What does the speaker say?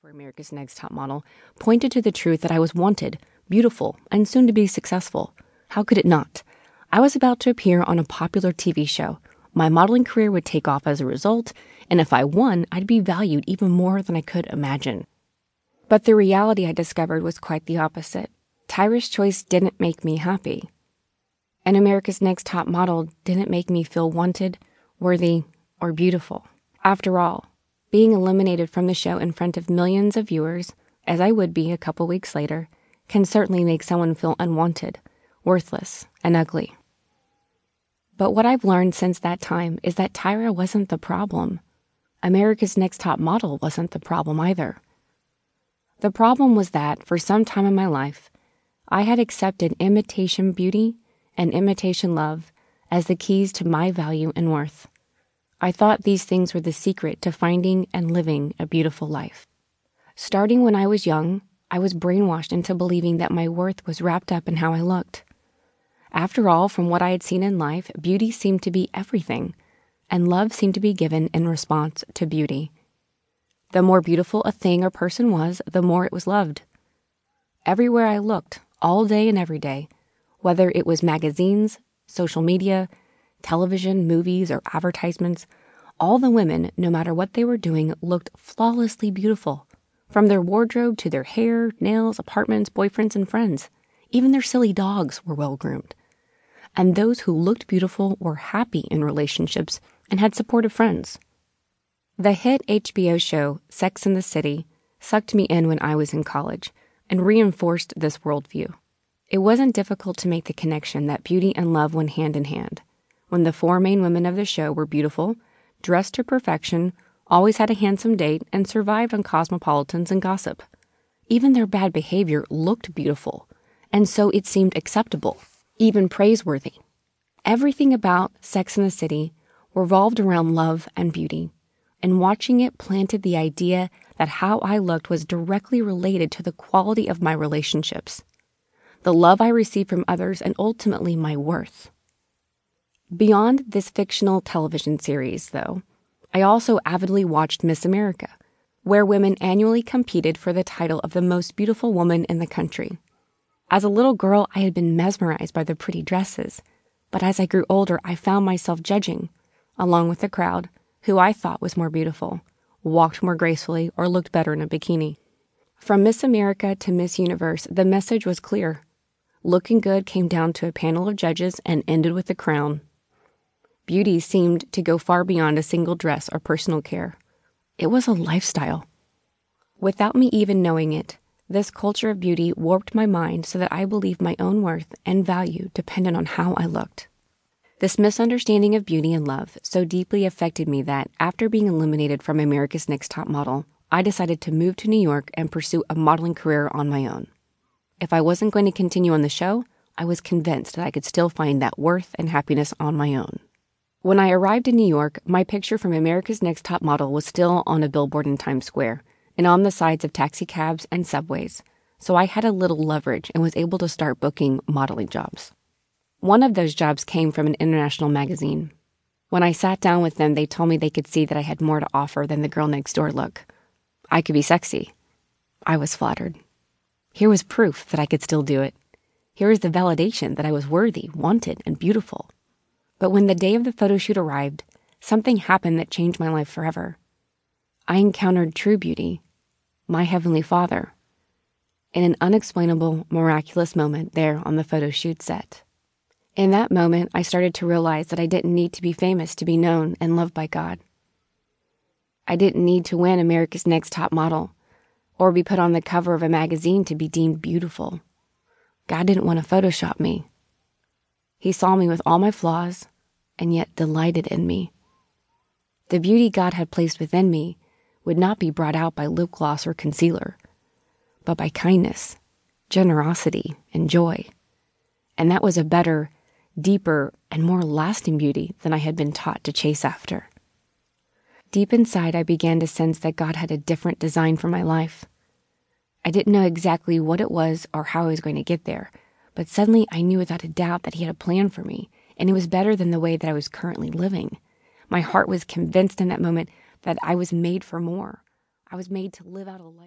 for America's Next Top Model pointed to the truth that I was wanted, beautiful, and soon to be successful. How could it not? I was about to appear on a popular TV show. My modeling career would take off as a result, and if I won, I'd be valued even more than I could imagine. But the reality I discovered was quite the opposite. Tyra's choice didn't make me happy. And America's Next Top Model didn't make me feel wanted, worthy, or beautiful. After all, being eliminated from the show in front of millions of viewers, as I would be a couple weeks later, can certainly make someone feel unwanted, worthless, and ugly. But what I've learned since that time is that Tyra wasn't the problem. America's Next Top Model wasn't the problem either. The problem was that, for some time in my life, I had accepted imitation beauty and imitation love as the keys to my value and worth. I thought these things were the secret to finding and living a beautiful life. Starting when I was young, I was brainwashed into believing that my worth was wrapped up in how I looked. After all, from what I had seen in life, beauty seemed to be everything, and love seemed to be given in response to beauty. The more beautiful a thing or person was, the more it was loved. Everywhere I looked, all day and every day, whether it was magazines, social media, television, movies, or advertisements, all the women, no matter what they were doing, looked flawlessly beautiful. From their wardrobe to their hair, nails, apartments, boyfriends, and friends. Even their silly dogs were well groomed. And those who looked beautiful were happy in relationships and had supportive friends. The hit HBO show Sex and the City sucked me in when I was in college and reinforced this worldview. It wasn't difficult to make the connection that beauty and love went hand in hand when the four main women of the show were beautiful, dressed to perfection, always had a handsome date, and survived on cosmopolitans and gossip. Even their bad behavior looked beautiful, and so it seemed acceptable, even praiseworthy. Everything about Sex in the City revolved around love and beauty, and watching it planted the idea that how I looked was directly related to the quality of my relationships, the love I received from others, and ultimately my worth. Beyond this fictional television series, though, I also avidly watched Miss America, where women annually competed for the title of the most beautiful woman in the country. As a little girl, I had been mesmerized by the pretty dresses, but as I grew older, I found myself judging, along with the crowd, who I thought was more beautiful, walked more gracefully, or looked better in a bikini. From Miss America to Miss Universe, the message was clear. Looking good came down to a panel of judges and ended with the crown. Beauty seemed to go far beyond a single dress or personal care. It was a lifestyle. Without me even knowing it, this culture of beauty warped my mind so that I believed my own worth and value depended on how I looked. This misunderstanding of beauty and love so deeply affected me that, after being eliminated from America's Next Top Model, I decided to move to New York and pursue a modeling career on my own. If I wasn't going to continue on the show, I was convinced that I could still find that worth and happiness on my own. When I arrived in New York, my picture from America's Next Top Model was still on a billboard in Times Square and on the sides of taxicabs and subways, so I had a little leverage and was able to start booking modeling jobs. One of those jobs came from an international magazine. When I sat down with them, they told me they could see that I had more to offer than the girl next door look. I could be sexy. I was flattered. Here was proof that I could still do it. Here was the validation that I was worthy, wanted, and beautiful. But when the day of the photo shoot arrived, something happened that changed my life forever. I encountered true beauty, my Heavenly Father, in an unexplainable, miraculous moment there on the photo shoot set. In that moment, I started to realize that I didn't need to be famous to be known and loved by God. I didn't need to win America's Next Top Model or be put on the cover of a magazine to be deemed beautiful. God didn't want to Photoshop me. He saw me with all my flaws and yet delighted in me. The beauty God had placed within me would not be brought out by lip gloss or concealer, but by kindness, generosity, and joy. And that was a better, deeper, and more lasting beauty than I had been taught to chase after. Deep inside, I began to sense that God had a different design for my life. I didn't know exactly what it was or how I was going to get there but suddenly I knew without a doubt that he had a plan for me, and it was better than the way that I was currently living. My heart was convinced in that moment that I was made for more. I was made to live out a life.